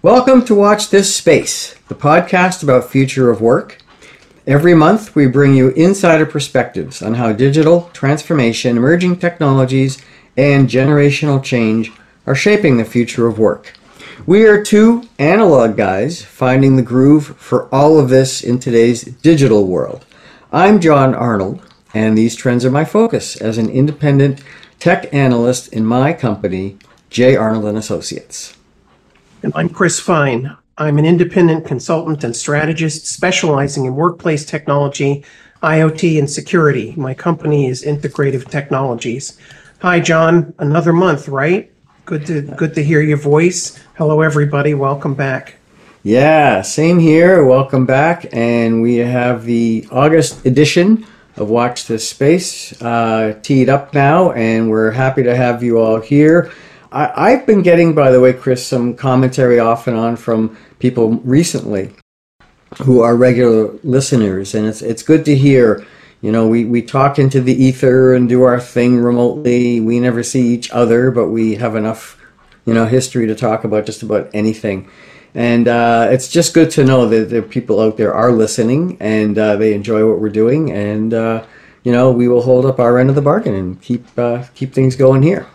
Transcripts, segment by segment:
Welcome to Watch This Space, the podcast about future of work. Every month, we bring you insider perspectives on how digital transformation, emerging technologies, and generational change are shaping the future of work. We are two analog guys finding the groove for all of this in today's digital world. I'm John Arnold, and these trends are my focus as an independent tech analyst in my company, J. Arnold and Associates. And I'm Chris Fine. I'm an independent consultant and strategist specializing in workplace technology, IoT, and security. My company is Integrative Technologies. Hi, John. Another month, right? Good to good to hear your voice. Hello, everybody. Welcome back. Yeah, same here. Welcome back, and we have the August edition of Watch This Space uh, teed up now, and we're happy to have you all here. I, I've been getting, by the way, Chris, some commentary off and on from people recently who are regular listeners, and it's it's good to hear. You know, we, we talk into the ether and do our thing remotely. We never see each other, but we have enough, you know, history to talk about just about anything. And uh, it's just good to know that there people out there are listening and uh, they enjoy what we're doing. And, uh, you know, we will hold up our end of the bargain and keep, uh, keep things going here.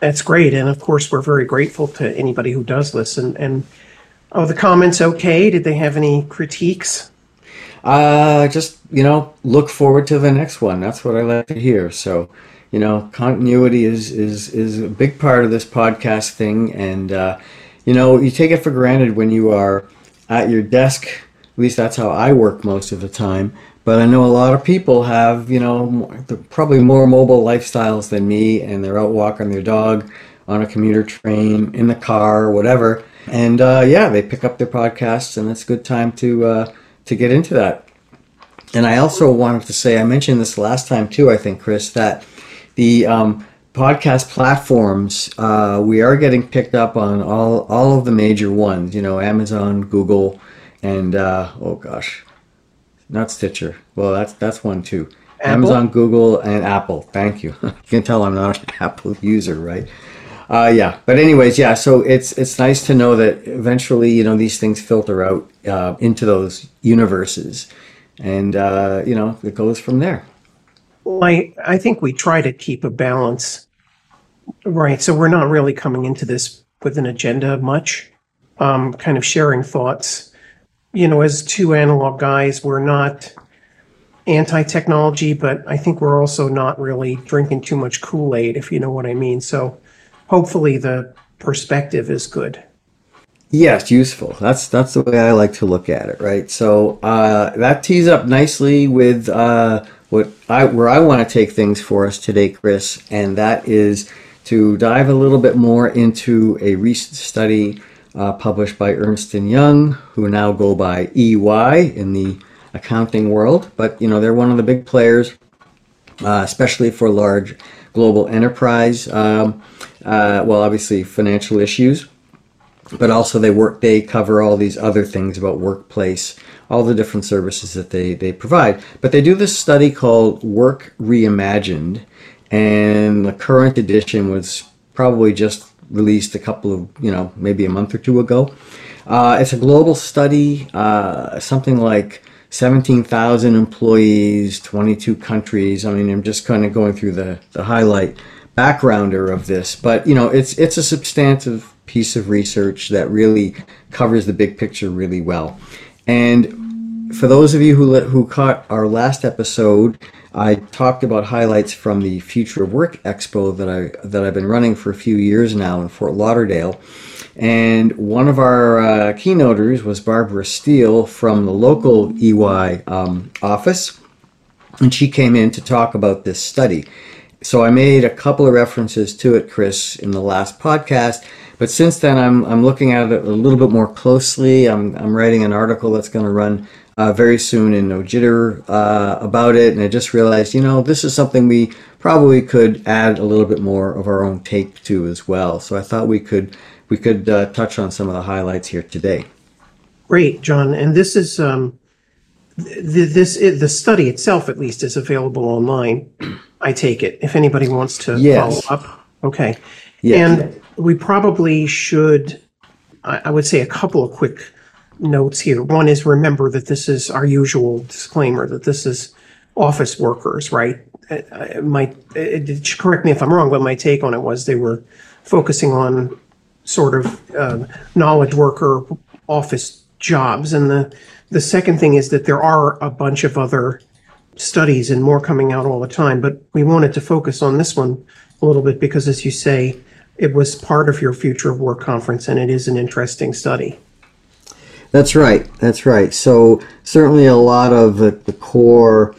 That's great. And of course, we're very grateful to anybody who does listen. And oh, the comments okay? Did they have any critiques? Uh, just, you know, look forward to the next one. That's what I like to hear. So, you know, continuity is, is, is a big part of this podcast thing. And, uh, you know, you take it for granted when you are at your desk. At least that's how I work most of the time. But I know a lot of people have, you know, probably more mobile lifestyles than me, and they're out walking their dog on a commuter train, in the car, whatever. And uh, yeah, they pick up their podcasts, and it's a good time to uh, to get into that. And I also wanted to say, I mentioned this last time too, I think, Chris, that the um, podcast platforms uh, we are getting picked up on all all of the major ones. You know, Amazon, Google, and uh, oh gosh, not Stitcher. Well, that's that's one too. Apple? Amazon, Google, and Apple. Thank you. you can tell I'm not an Apple user, right? Uh, yeah, but anyways, yeah. So it's it's nice to know that eventually, you know, these things filter out uh, into those universes, and uh, you know, it goes from there. Well, I, I think we try to keep a balance, right? So we're not really coming into this with an agenda much, um, kind of sharing thoughts. You know, as two analog guys, we're not anti-technology, but I think we're also not really drinking too much Kool-Aid, if you know what I mean. So hopefully the perspective is good. Yes, useful. That's that's the way I like to look at it, right? So uh, that tees up nicely with uh, what I where I want to take things for us today, Chris, and that is to dive a little bit more into a recent study uh, published by Ernst Young, who now go by EY in the accounting world. But you know they're one of the big players, uh, especially for large global enterprise. Um, uh, well, obviously financial issues, but also they work. They cover all these other things about workplace, all the different services that they they provide. But they do this study called Work Reimagined, and the current edition was probably just released a couple of you know maybe a month or two ago. Uh, it's a global study, uh, something like 17,000 employees, 22 countries. I mean, I'm just kind of going through the, the highlight backgrounder of this, but you know, it's it's a substantive piece of research that really covers the big picture really well. And for those of you who who caught our last episode, I talked about highlights from the Future of Work Expo that I that I've been running for a few years now in Fort Lauderdale. And one of our uh, keynoters was Barbara Steele from the local EY um, office, and she came in to talk about this study. So I made a couple of references to it, Chris, in the last podcast. But since then, I'm, I'm looking at it a little bit more closely. I'm, I'm writing an article that's going to run uh, very soon in No Jitter uh, about it. And I just realized, you know, this is something we probably could add a little bit more of our own take to as well. So I thought we could we could uh, touch on some of the highlights here today. Great, John. And this is um, th- this is, the study itself, at least, is available online. I take it if anybody wants to Yes. follow up. Okay. Yes. And we probably should I, I would say a couple of quick notes here. One is remember that this is our usual disclaimer that this is office workers, right? Uh, uh, My, it- correct me if I'm wrong, but my take on it was they were focusing on sort of uh, knowledge worker office jobs. And the, the second thing is that there are a bunch of other studies and more coming out all the time, but we wanted to focus on this one a little bit because, as you say, it was part of your future of work conference and it is an interesting study. That's right. That's right. So certainly a lot of the, the core,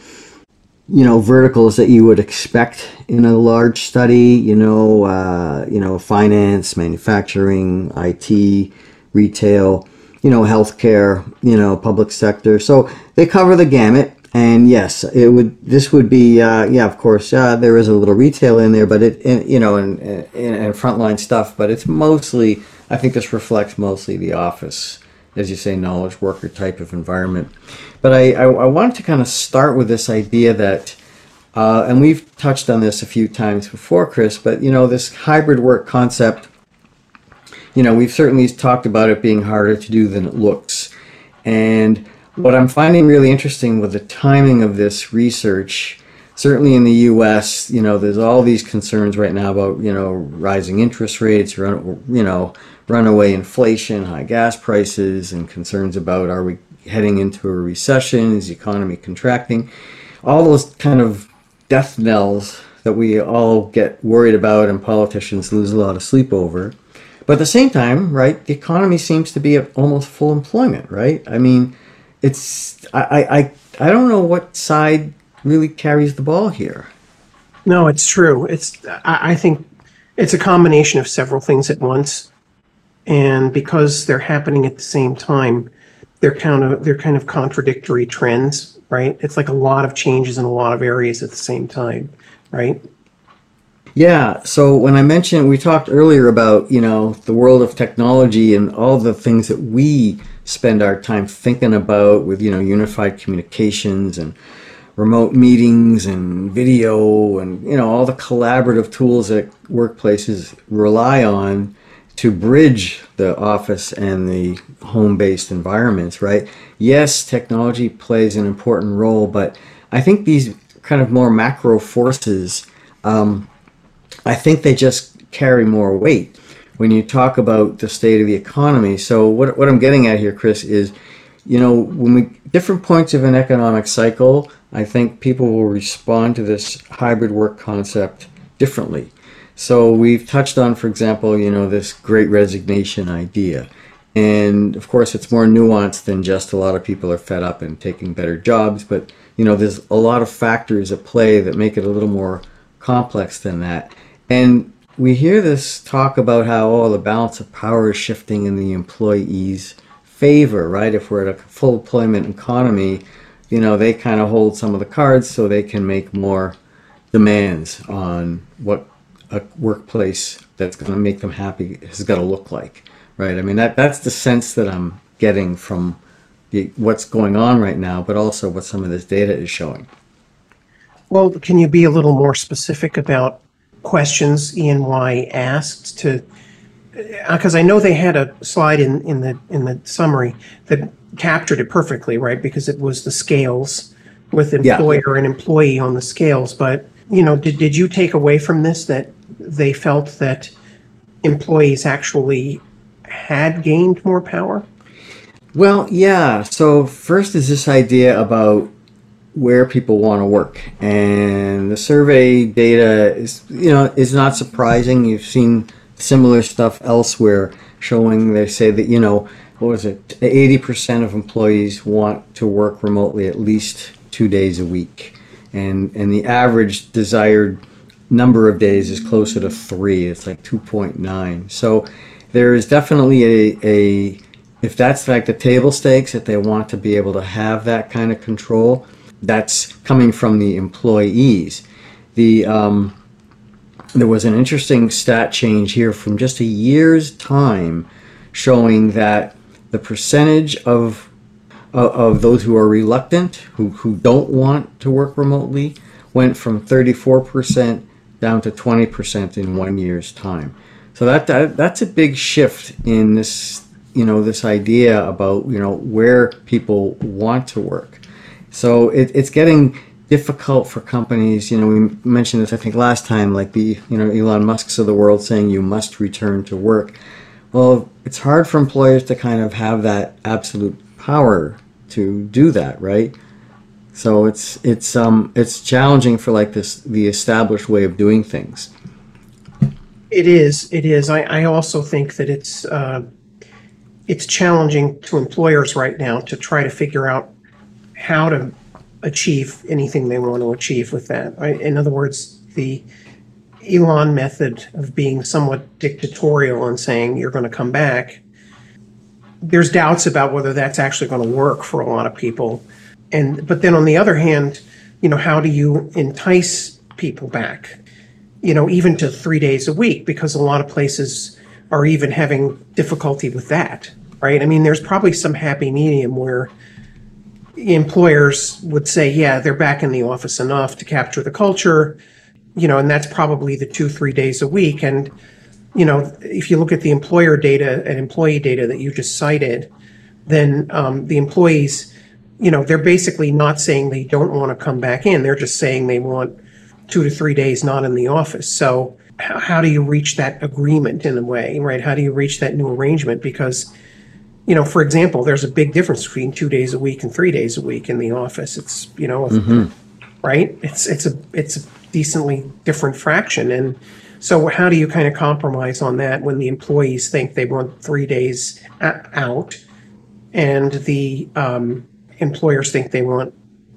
you know, verticals that you would expect in a large study. You know, uh, you know, finance, manufacturing, IT, retail. You know, healthcare. You know, public sector. So they cover the gamut. And yes, it would. This would be, uh, yeah, of course. Uh, there is a little retail in there, but it, and, you know, and, and, and frontline stuff. But it's mostly. I think this reflects mostly the office as you say, knowledge worker type of environment. But I, I, I wanted to kind of start with this idea that, uh, and we've touched on this a few times before, Chris, but you know, this hybrid work concept, you know, we've certainly talked about it being harder to do than it looks. And what I'm finding really interesting with the timing of this research, certainly in the US, you know, there's all these concerns right now about, you know, rising interest rates, you know, runaway inflation, high gas prices, and concerns about are we heading into a recession? Is the economy contracting? All those kind of death knells that we all get worried about and politicians lose a lot of sleep over. But at the same time, right, the economy seems to be at almost full employment, right? I mean, it's I I, I don't know what side really carries the ball here. No, it's true. It's I, I think it's a combination of several things at once, and because they're happening at the same time, they're kind of they're kind of contradictory trends, right? It's like a lot of changes in a lot of areas at the same time, right? Yeah. So when I mentioned, we talked earlier about, you know, the world of technology and all the things that we spend our time thinking about with, you know, unified communications and remote meetings and video and, you know, all the collaborative tools that workplaces rely on to bridge the office and the home based environments, right? Yes, technology plays an important role, but I think these kind of more macro forces, um, I think they just carry more weight when you talk about the state of the economy. So what, what I'm getting at here, Chris, is you know when we different points of an economic cycle, I think people will respond to this hybrid work concept differently. So we've touched on, for example, you know this great resignation idea. And of course, it's more nuanced than just a lot of people are fed up and taking better jobs. But you know, there's a lot of factors at play that make it a little more complex than that. And we hear this talk about how all oh, the balance of power is shifting in the employees' favor, right? If we're at a full employment economy, you know, they kind of hold some of the cards so they can make more demands on what a workplace that's going to make them happy has got to look like, right? I mean, that that's the sense that I'm getting from the, what's going on right now, but also what some of this data is showing. Well, can you be a little more specific about questions EY asked to? Uh, because I know they had a slide in, in the in the summary that captured it perfectly, right? Because it was the scales with employer yeah. and employee on the scales. But you know, did did you take away from this that they felt that employees actually had gained more power? Well, yeah. So first is this idea about where people want to work, and the survey data is you know is not surprising. You've seen similar stuff elsewhere showing they say that you know what was it 80% of employees want to work remotely at least two days a week and and the average desired number of days is closer to three. It's like 2.9. So there is definitely a, a if that's like the table stakes that they want to be able to have that kind of control, that's coming from the employees. The um, there was an interesting stat change here from just a year's time, showing that the percentage of of, those who are reluctant, who, who don't want to work remotely, went from 34% down to 20% in one year's time. So that, that that's a big shift in this you know this idea about you know where people want to work. So it, it's getting difficult for companies. You know, we mentioned this I think last time, like the you know Elon Musk's of the world saying you must return to work. Well, it's hard for employers to kind of have that absolute power to do that, right? So it's it's um it's challenging for like this the established way of doing things. It is. It is. I, I also think that it's uh, it's challenging to employers right now to try to figure out how to achieve anything they want to achieve with that. In other words, the Elon method of being somewhat dictatorial and saying you're going to come back. There's doubts about whether that's actually going to work for a lot of people. And but then on the other hand, you know, how do you entice people back? you know, even to three days a week, because a lot of places are even having difficulty with that, right? I mean, there's probably some happy medium where employers would say, yeah, they're back in the office enough to capture the culture, you know, and that's probably the two, three days a week. And, you know, if you look at the employer data and employee data that you just cited, then um, the employees, you know, they're basically not saying they don't want to come back in. They're just saying they want two to three days not in the office. So how, do you reach that agreement in a way, right? How do you reach that new arrangement? Because, you know, for example, there's a big difference between two days a week and three days a week in the office. It's, you know, right? It's, it's a, it's a decently different fraction. And so how do you kind of compromise on that when the employees think they want three days out and the um, employers think they want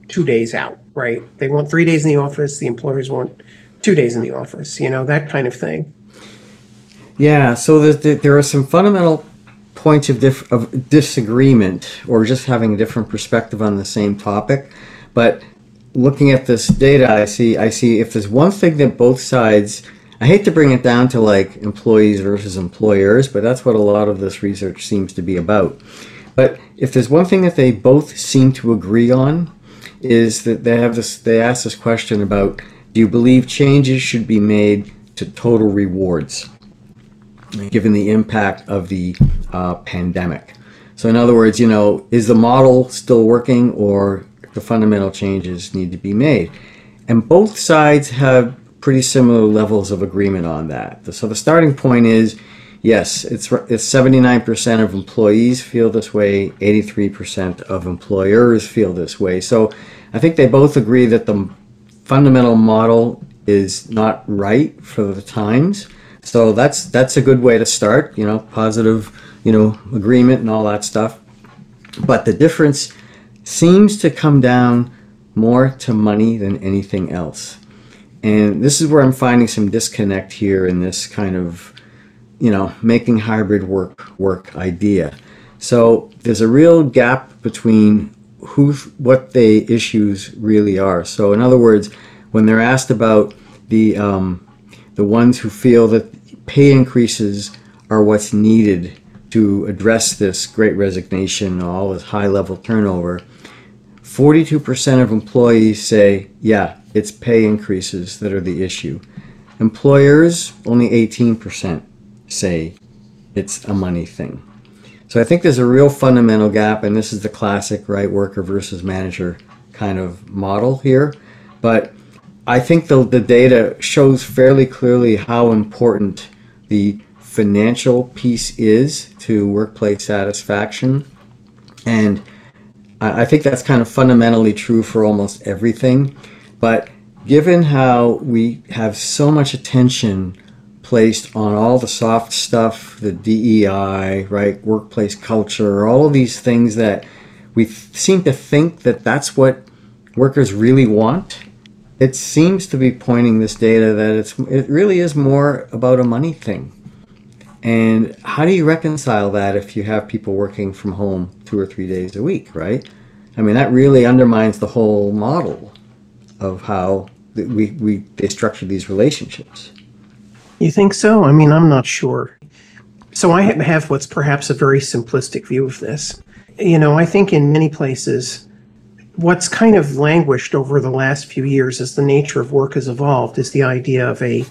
two days out, right? They want three days in the office, the employers want two days in the office, you know, that kind of thing. Yeah, so the, the, there are some fundamental points of, dif- of disagreement or just having a different perspective on the same topic. But looking at this data, I see I see if there's one thing that both sides I hate to bring it down to like employees versus employers, but that's what a lot of this research seems to be about. But if there's one thing that they both seem to agree on, is that they have this they ask this question about do you believe changes should be made to total rewards given the impact of the uh, pandemic? So in other words you know is the model still working or the fundamental changes need to be made? And both sides have pretty similar levels of agreement on that. So the starting point is yes it's, it's 79% of employees feel this way 83% of employers feel this way. So i think they both agree that the fundamental model is not right for the times. So that's that's a good way to start you know positive you know agreement and all that stuff. But the difference seems to come down more to money than anything else. And this is where i'm finding some disconnect here in this kind of you know making hybrid work work idea. So there's a real gap between who what the issues really are. So in other words when they're asked about the um, the ones who feel that pay increases are what's needed to address this great resignation all this high level turnover 42% of employees say yeah it's pay increases that are the issue. Employers only 18% say it's a money thing. So I think there's a real fundamental gap, and this is the classic right worker versus manager kind of model here. But I think the, the data shows fairly clearly how important the financial piece is to workplace satisfaction. And I, I think that's kind of fundamentally true for almost everything. But given how we have so much attention placed on all the soft stuff, the DEI, right, workplace culture, all of these things that we seem to think that that's what workers really want. It seems to be pointing this data that it's it really is more about a money thing. And how do you reconcile that if you have people working from home two or three days a week, right? I mean, that really undermines the whole model of how we, we they structure these relationships. You think so? I mean, I'm not sure. So I have what's perhaps a very simplistic view of this. You know, I think in many places, what's kind of languished over the last few years as the nature of work has evolved is the idea of a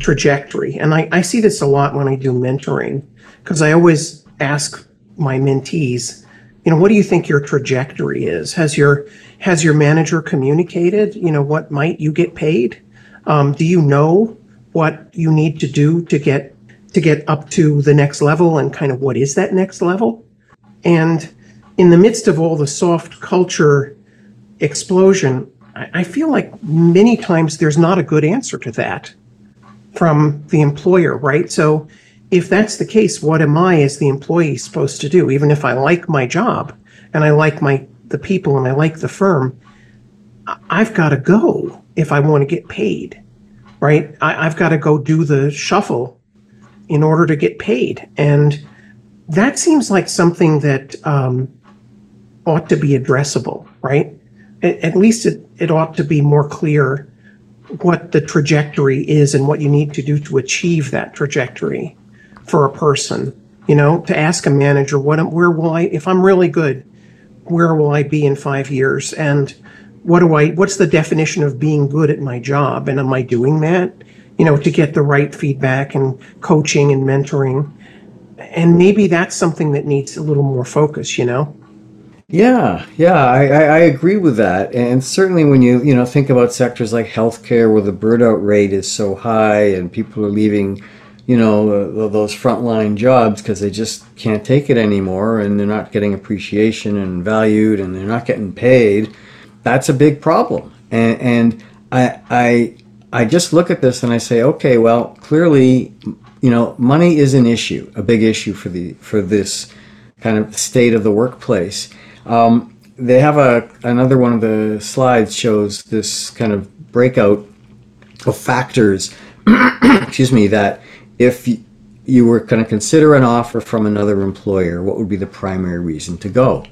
trajectory. And I, I see this a lot when I do mentoring, because I always ask my mentees, you know, what do you think your trajectory is? Has your has your manager communicated, you know, what might you get paid? Um, do you know what you need to do to get to get up to the next level and kind of what is that next level? And in the midst of all the soft culture explosion, I, I feel like many times there's not a good answer to that from the employer, right? So if that's the case, what am I as the employee supposed to do? Even if I like my job and I like my the people and I like the firm, I've got to go if I want to get paid, right? I, I've got to go do the shuffle in order to get paid, and that seems like something that um, ought to be addressable, right? At, at least it, it ought to be more clear what the trajectory is and what you need to do to achieve that trajectory for a person. You know, to ask a manager, what, where will I, if I'm really good, where will I be in five years? And what do I, what's the definition of being good at my job? And am I doing that? You know, to get the right feedback and coaching and mentoring. And maybe that's something that needs a little more focus, you know? Yeah, yeah, I, I, agree with that. And certainly when you, you know, think about sectors like healthcare where the burnout rate is so high and people are leaving, you know, uh, those frontline jobs because they just can't take it anymore and they're not getting appreciation and valued and they're not getting paid, that's a big problem. And, and I, I, I just look at this and I say, okay, well, clearly, you know, money is an issue, a big issue for the for this kind of state of the workplace. Um, they have a another one of the slides shows this kind of breakout of factors. excuse me. That if y- you were going to consider an offer from another employer, what would be the primary reason to go?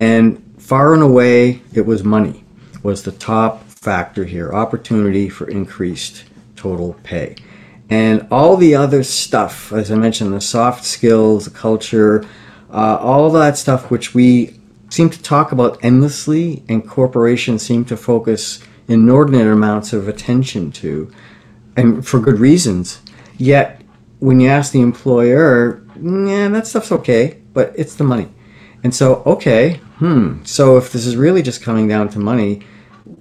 And far and away, it was money was the top factor here. Opportunity for increased total pay. And all the other stuff, as I mentioned, the soft skills, the culture, uh, all that stuff which we seem to talk about endlessly and corporations seem to focus inordinate amounts of attention to, and for good reasons. Yet, when you ask the employer, yeah, that stuff's okay, but it's the money. And so, okay, hmm. So if this is really just coming down to money,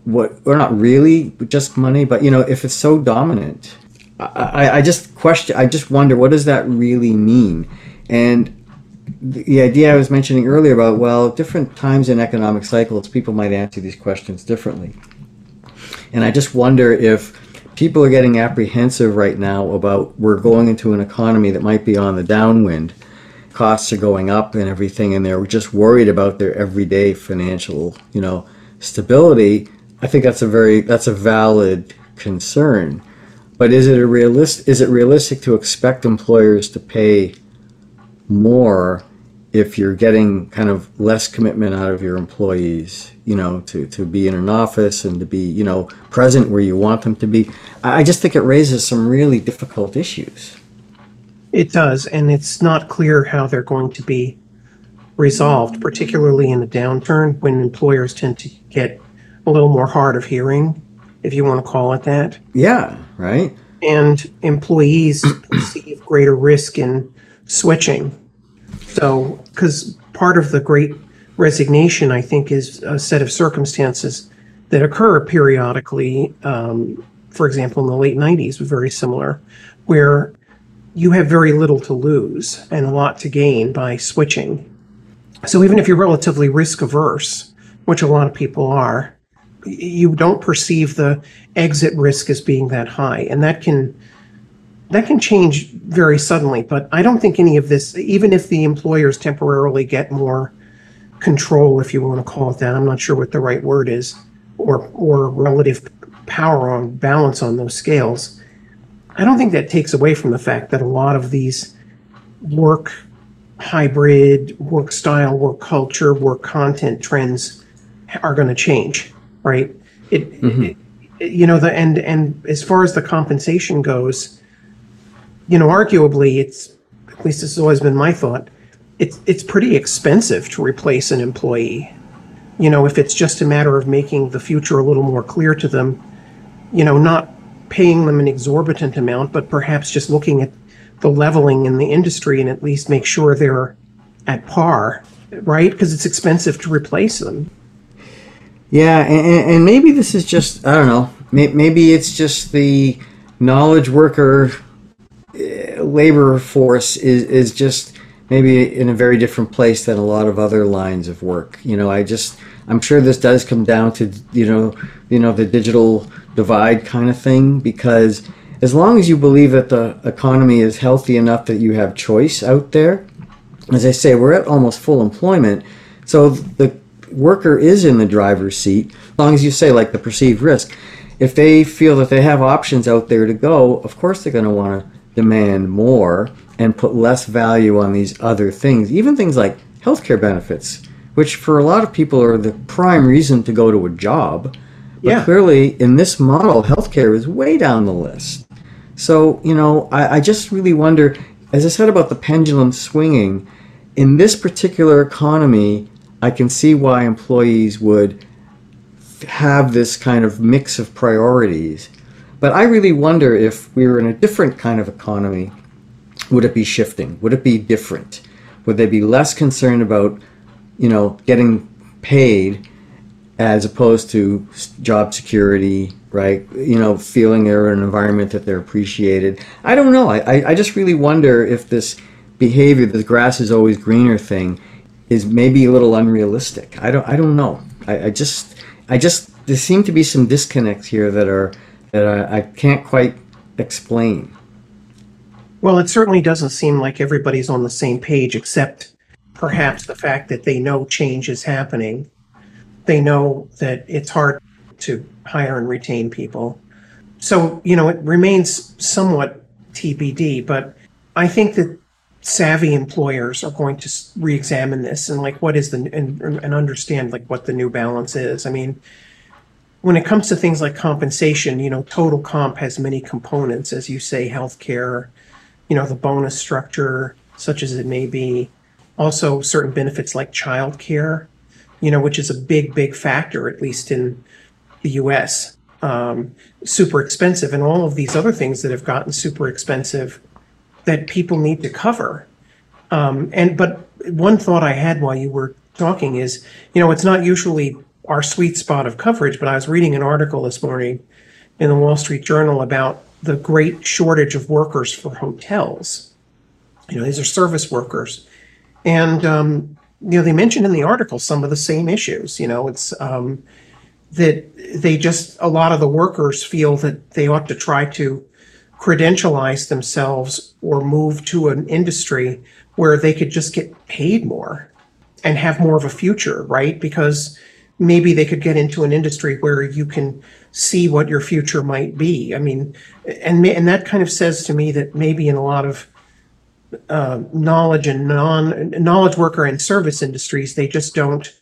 what or not really just money, but you know, if it's so dominant, I, I, just question. I just wonder what does that really mean? And the idea I was mentioning earlier about well, different times in economic cycles, people might answer these questions differently. And I just wonder if people are getting apprehensive right now about we're going into an economy that might be on the downwind. Costs are going up and everything, and they're just worried about their everyday financial, you know, stability. I think that's a very that's a valid concern. But is it a realist is it realistic to expect employers to pay more if you're getting kind of less commitment out of your employees, you know, to, to be in an office and to be, you know, present where you want them to be. I I just think it raises some really difficult issues. It does, and it's not clear how they're going to be resolved, particularly in a downturn when employers tend to get a little more hard of hearing, if you want to call it that. Yeah, right? And employees perceive greater risk in switching. So, because part of the great resignation, I think, is a set of circumstances that occur periodically. Um, for example, in the late 90s was very similar, where you have very little to lose and a lot to gain by switching. So even if you're relatively risk averse, which a lot of people are, you don't perceive the exit risk as being that high, and that can that can change very suddenly. But I don't think any of this, even if the employers temporarily get more control, if you want to call it that, I'm not sure what the right word is, or or relative power on balance on those scales. I don't think that takes away from the fact that a lot of these work hybrid, work style, work culture, work content trends are going to change, right? It, mm-hmm. it, you know, the and and as far as the compensation goes, you know, arguably, it's at least this has always been my thought. It's it's pretty expensive to replace an employee. You know, if it's just a matter of making the future a little more clear to them, you know, not paying them an exorbitant amount, but perhaps just looking at the leveling in the industry and at least make sure they're at par, right? Because it's expensive to replace them. Yeah, and, and maybe this is just I don't know. Maybe it's just the knowledge worker uh, labor force is is just maybe in a very different place than a lot of other lines of work. You know, I just I'm sure this does come down to you know you know the digital divide kind of thing because as long as you believe that the economy is healthy enough that you have choice out there, as I say, we're at almost full employment. So the worker is in the driver's seat, as long as you say like the perceived risk. If they feel that they have options out there to go, of course they're going to want to demand more and put less value on these other things, even things like healthcare benefits, which for a lot of people are the prime reason to go to a job. But yeah. clearly, in this model, healthcare is way down the list. So, you know, I, I just really wonder, as I said about the pendulum swinging, in this particular economy, I can see why employees would have this kind of mix of priorities. But I really wonder if we were in a different kind of economy, would it be shifting? Would it be different? Would they be less concerned about, you know, getting paid as opposed to job security, right? You know, feeling they're in an environment that they're appreciated. I don't know. I, I just really wonder if this behavior, the grass is always greener thing, is maybe a little unrealistic. I don't I don't know. I, I just I just there seem to be some disconnects here that are that I, I can't quite explain. Well, it certainly doesn't seem like everybody's on the same page, except perhaps the fact that they know change is happening. They know that it's hard to hire and retain people. So, you know, it remains somewhat TBD, but I think that savvy employers are going to re-examine this and like what is the and, and understand like what the new balance is. I mean, when it comes to things like compensation, you know, total comp has many components, as you say, healthcare, you know, the bonus structure, such as it may be, also certain benefits like childcare, you know, which is a big, big factor, at least in the US, um, super expensive, and all of these other things that have gotten super expensive that people need to cover. Um, and but one thought I had while you were talking is, you know, it's not usually our sweet spot of coverage, but I was reading an article this morning in the Wall Street Journal about the great shortage of workers for hotels. You know, these are service workers, and um, you know they mentioned in the article some of the same issues. You know, it's um, that they just a lot of the workers feel that they ought to try to credentialize themselves or move to an industry where they could just get paid more and have more of a future, right? Because maybe they could get into an industry where you can see what your future might be. I mean, and and that kind of says to me that maybe in a lot of uh, knowledge and non knowledge worker and service industries, they just don't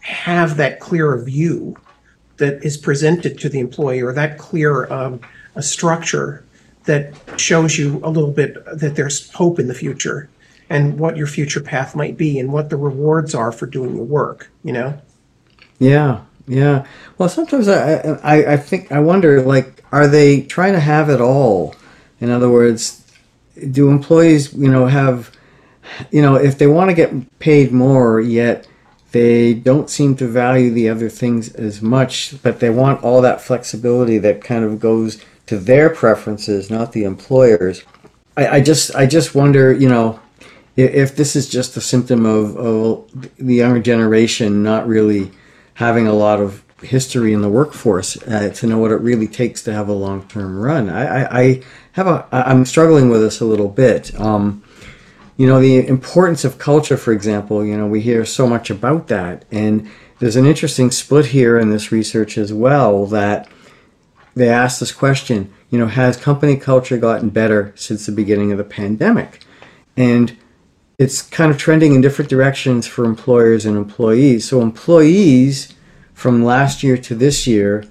have that clear view that is presented to the employee or that clear um, a structure that shows you a little bit that there's hope in the future and what your future path might be and what the rewards are for doing the work you know? Yeah yeah. Well sometimes i i, I think i wonder like are they trying to have it all? In other words do employees you know have you know if they want to get paid more yet they don't seem to value the other things as much but they want all that flexibility that kind of goes to their preferences, not the employers. I, I just I just wonder, you know, if, this is just a symptom of, of the younger generation not really having a lot of history in the workforce uh, to know what it really takes to have a long term run. I, I, I, have a I'm struggling with this a little bit. Um, you know, the importance of culture, for example. You know, we hear so much about that, and there's an interesting split here in this research as well that they asked this question, you know, has company culture gotten better since the beginning of the pandemic? And it's kind of trending in different directions for employers and employees. So employees from last year to this year,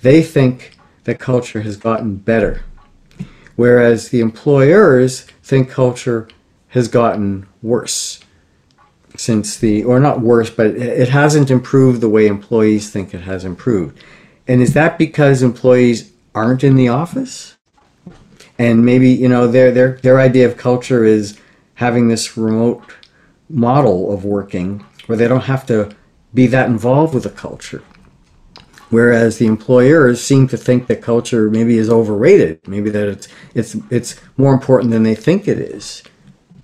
they think that culture has gotten better. Whereas the employers think culture has gotten worse since the, or not worse, but it hasn't improved the way employees think it has improved. And is that because employees aren't in the office? And maybe, you know, their their their idea of culture is having this remote model of working where they don't have to be that involved with the culture. Whereas the employers seem to think that culture maybe is overrated, maybe that it's it's it's more important than they think it is,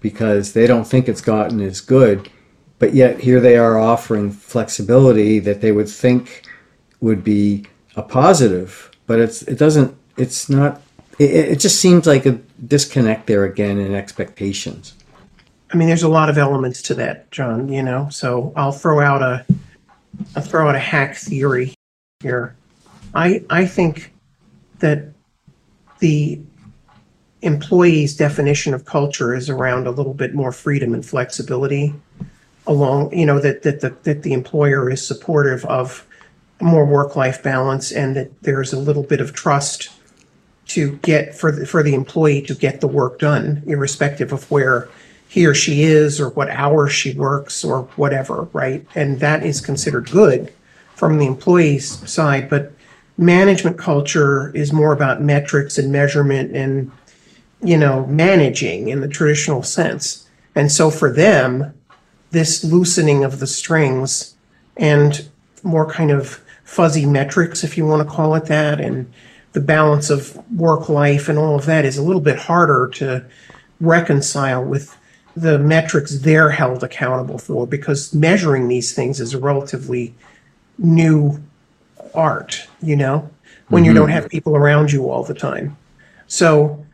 because they don't think it's gotten as good, but yet here they are offering flexibility that they would think would be a positive, but it's it doesn't it's not it, it just seems like a disconnect there again in expectations. I mean, there's a lot of elements to that, John, you know, so I'll throw out a, I'll throw out a hack theory here. I, I think that the employee's definition of culture is around a little bit more freedom and flexibility along, you know, that, that, the that the employer is supportive of more work-life balance and that there's a little bit of trust to get for the, for the employee to get the work done, irrespective of where he or she is or what hours she works or whatever, right? And that is considered good from the employee's side, but management culture is more about metrics and measurement and you know managing in the traditional sense. And so for them, this loosening of the strings and more kind of fuzzy metrics, if you want to call it that, and the balance of work life and all of that is a little bit harder to reconcile with the metrics they're held accountable for because measuring these things is a relatively new art, you know, when you mm-hmm. don't have people around you all the time. So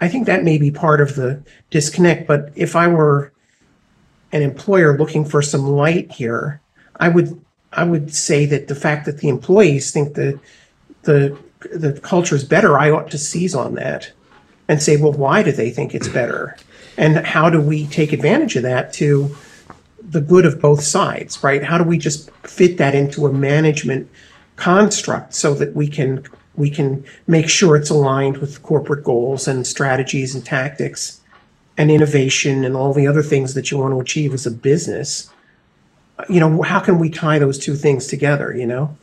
I think that may be part of the disconnect. But if I were an employer looking for some light here, I would I would say that the fact that the employees think that the the culture is better, I ought to seize on that and say, well, why do they think it's better? And how do we take advantage of that to the good of both sides, right? How do we just fit that into a management construct so that we can we can make sure it's aligned with corporate goals and strategies and tactics and innovation and all the other things that you want to achieve as a business? You know, how can we tie those two things together, you know?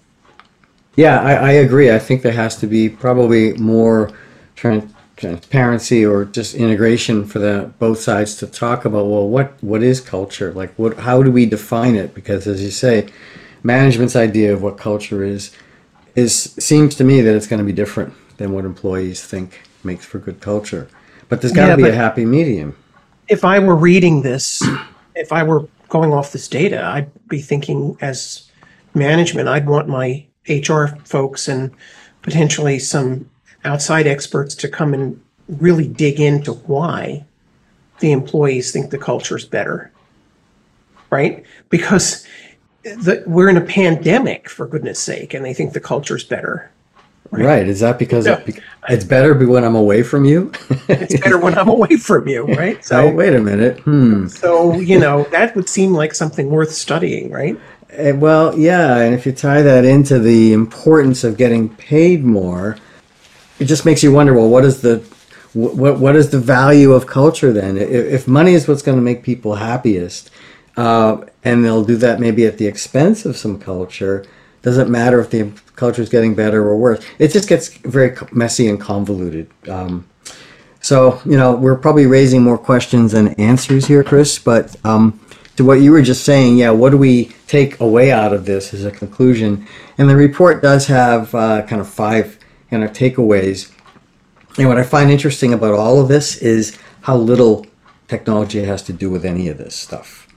Yeah, I, I agree. I think there has to be probably more tran- transparency or just integration for the both sides to talk about. Well, what what is culture? Like, what? How do we define it? Because, as you say, management's idea of what culture is is seems to me that it's going to be different than what employees think makes for good culture. But there's got to Yeah, be a happy medium. if I were reading this, if I were going off this data, I'd be thinking as management, I'd want my HR folks and potentially some outside experts to come and really dig into why the employees think the culture is better. Right? Because the, we're in a pandemic, for goodness sake, and they think the culture is better. Right. Is that because No. it, it's better when I'm away from you? It's better when I'm away from you, right? So wait a minute. Hmm. So, you know, that would seem like something worth studying, right? Eh, Well, yeah, and if you tie that into the importance of getting paid more, it just makes you wonder. Well, what is the what what is the value of culture then? If, money is what's going to make people happiest, uh, and they'll do that maybe at the expense of some culture, doesn't matter if the culture is getting better or worse. It just gets very messy and convoluted. Um, so, you know, we're probably raising more questions than answers here, Chris. But um, to what you were just saying, yeah, what do we take away out of this as a conclusion? And the report does have uh, kind of five kind of takeaways. And what I find interesting about all of this is how little technology has to do with any of this stuff,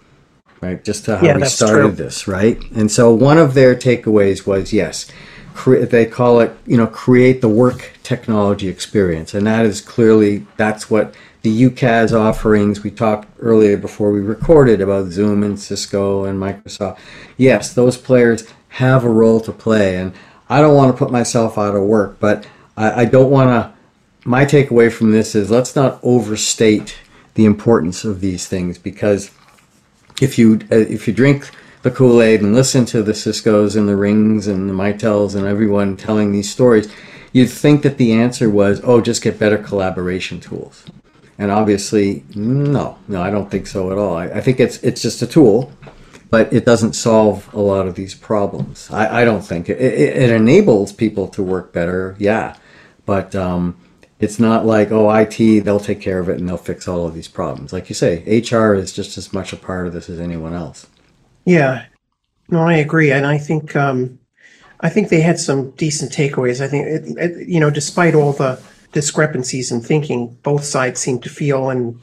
right? Just to how Yeah, we started true. this, right? And so one of their takeaways was yes, cre- they call it, you know, create the work technology experience, and that is clearly that's what the UCaaS offerings we talked earlier before we recorded about Zoom and Cisco and Microsoft. Yes, those players have a role to play, and I don't want to put myself out of work, but I, I don't want to. My takeaway from this is let's not overstate the importance of these things because if you uh, if you drink the Kool Aid and listen to the Cisco's and the Rings and the Mitels and everyone telling these stories, you'd think that the answer was, oh, just get better collaboration tools. And obviously, no, no, I don't think so at all. I, I think it's it's just a tool, but it doesn't solve a lot of these problems. I, I don't think it, it, it enables people to work better, yeah, but um, It's not like, oh, IT, they'll take care of it and they'll fix all of these problems. Like you say, HR is just as much a part of this as anyone else. Yeah, no, I agree, and I think um, I think they had some decent takeaways. I think it, it, you know, despite all the discrepancies in thinking, both sides seem to feel and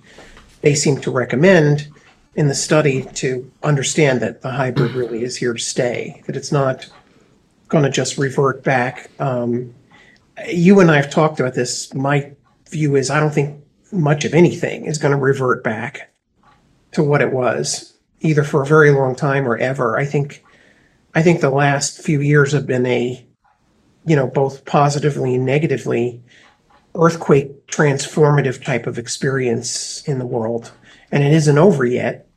they seem to recommend in the study to understand that the hybrid really is here to stay. That it's not going to just revert back. Um, you and I have talked about this. My view is I don't think much of anything is going to revert back to what it was, either for a very long time or ever. I think, I think the last few years have been a, you know, both positively and negatively earthquake transformative type of experience in the world. And it isn't over yet.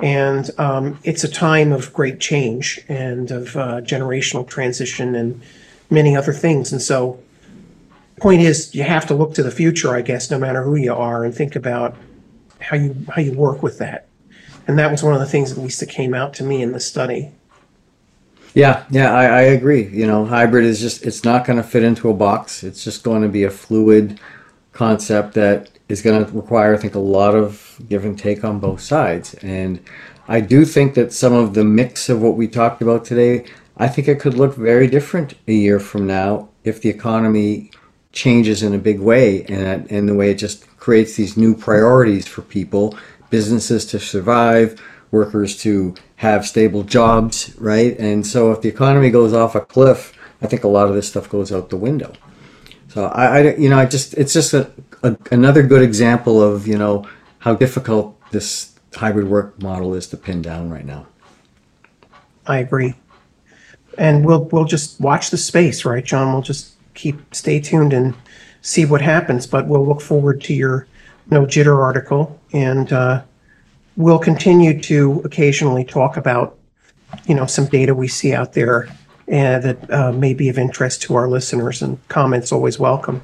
And um, it's a time of great change and of uh, generational transition and many other things. And so, point is, you have to look to the future, I guess, no matter who you are, and think about how you how you work with that. And that was one of the things, at least, that came out to me in the study. Yeah, yeah, I, I agree. You know, hybrid is just, it's not going to fit into a box. It's just going to be a fluid concept that is going to require, I think, a lot of give and take on both sides. And I do think that some of the mix of what we talked about today, I think it could look very different a year from now if the economy changes in a big way and, and the way it just creates these new priorities for people, businesses to survive, workers to have stable jobs, right? And so if the economy goes off a cliff, I think a lot of this stuff goes out the window. So I, I you know, I just it's just a, a, another good example of you know how difficult this hybrid work model is to pin down right now. I agree. And we'll we'll just watch the space, right, Jon? We'll just keep stay tuned and see what happens. But we'll look forward to your No Jitter article, and uh, we'll continue to occasionally talk about you know some data we see out there and that uh, may be of interest to our listeners. And comments always welcome.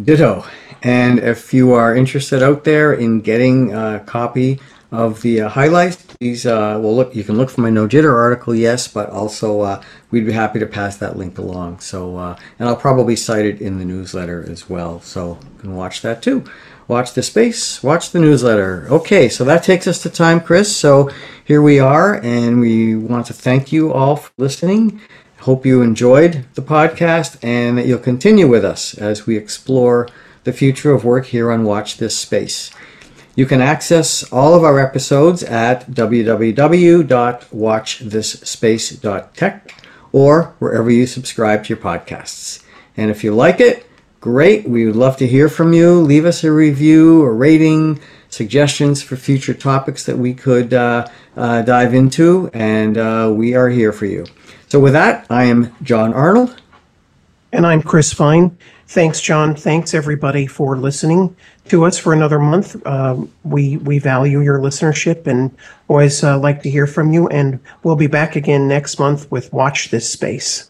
Ditto. And if you are interested out there in getting a copy of the uh, highlights, please, uh, well, look, you can look for my No Jitter article, yes, but also uh, we'd be happy to pass that link along. So, uh, and I'll probably cite it in the newsletter as well. So you can watch that too. Watch the space, watch the newsletter. Okay, so that takes us to time, Chris. So here we are, and we want to thank you all for listening. Hope you enjoyed the podcast and that you'll continue with us as we explore the future of work here on Watch This Space. You can access all of our episodes at www.watchthisspace.tech or wherever you subscribe to your podcasts. And if you like it, great. We would love to hear from you. Leave us a review, a rating, suggestions for future topics that we could uh, uh, dive into, and uh, we are here for you. So, with that, I am Jon Arnold. And I'm Chris Fine. Thanks, Jon. Thanks, everybody, for listening to us for another month. Um, we we value your listenership and always uh, like to hear from you. And we'll be back again next month with Watch This Space.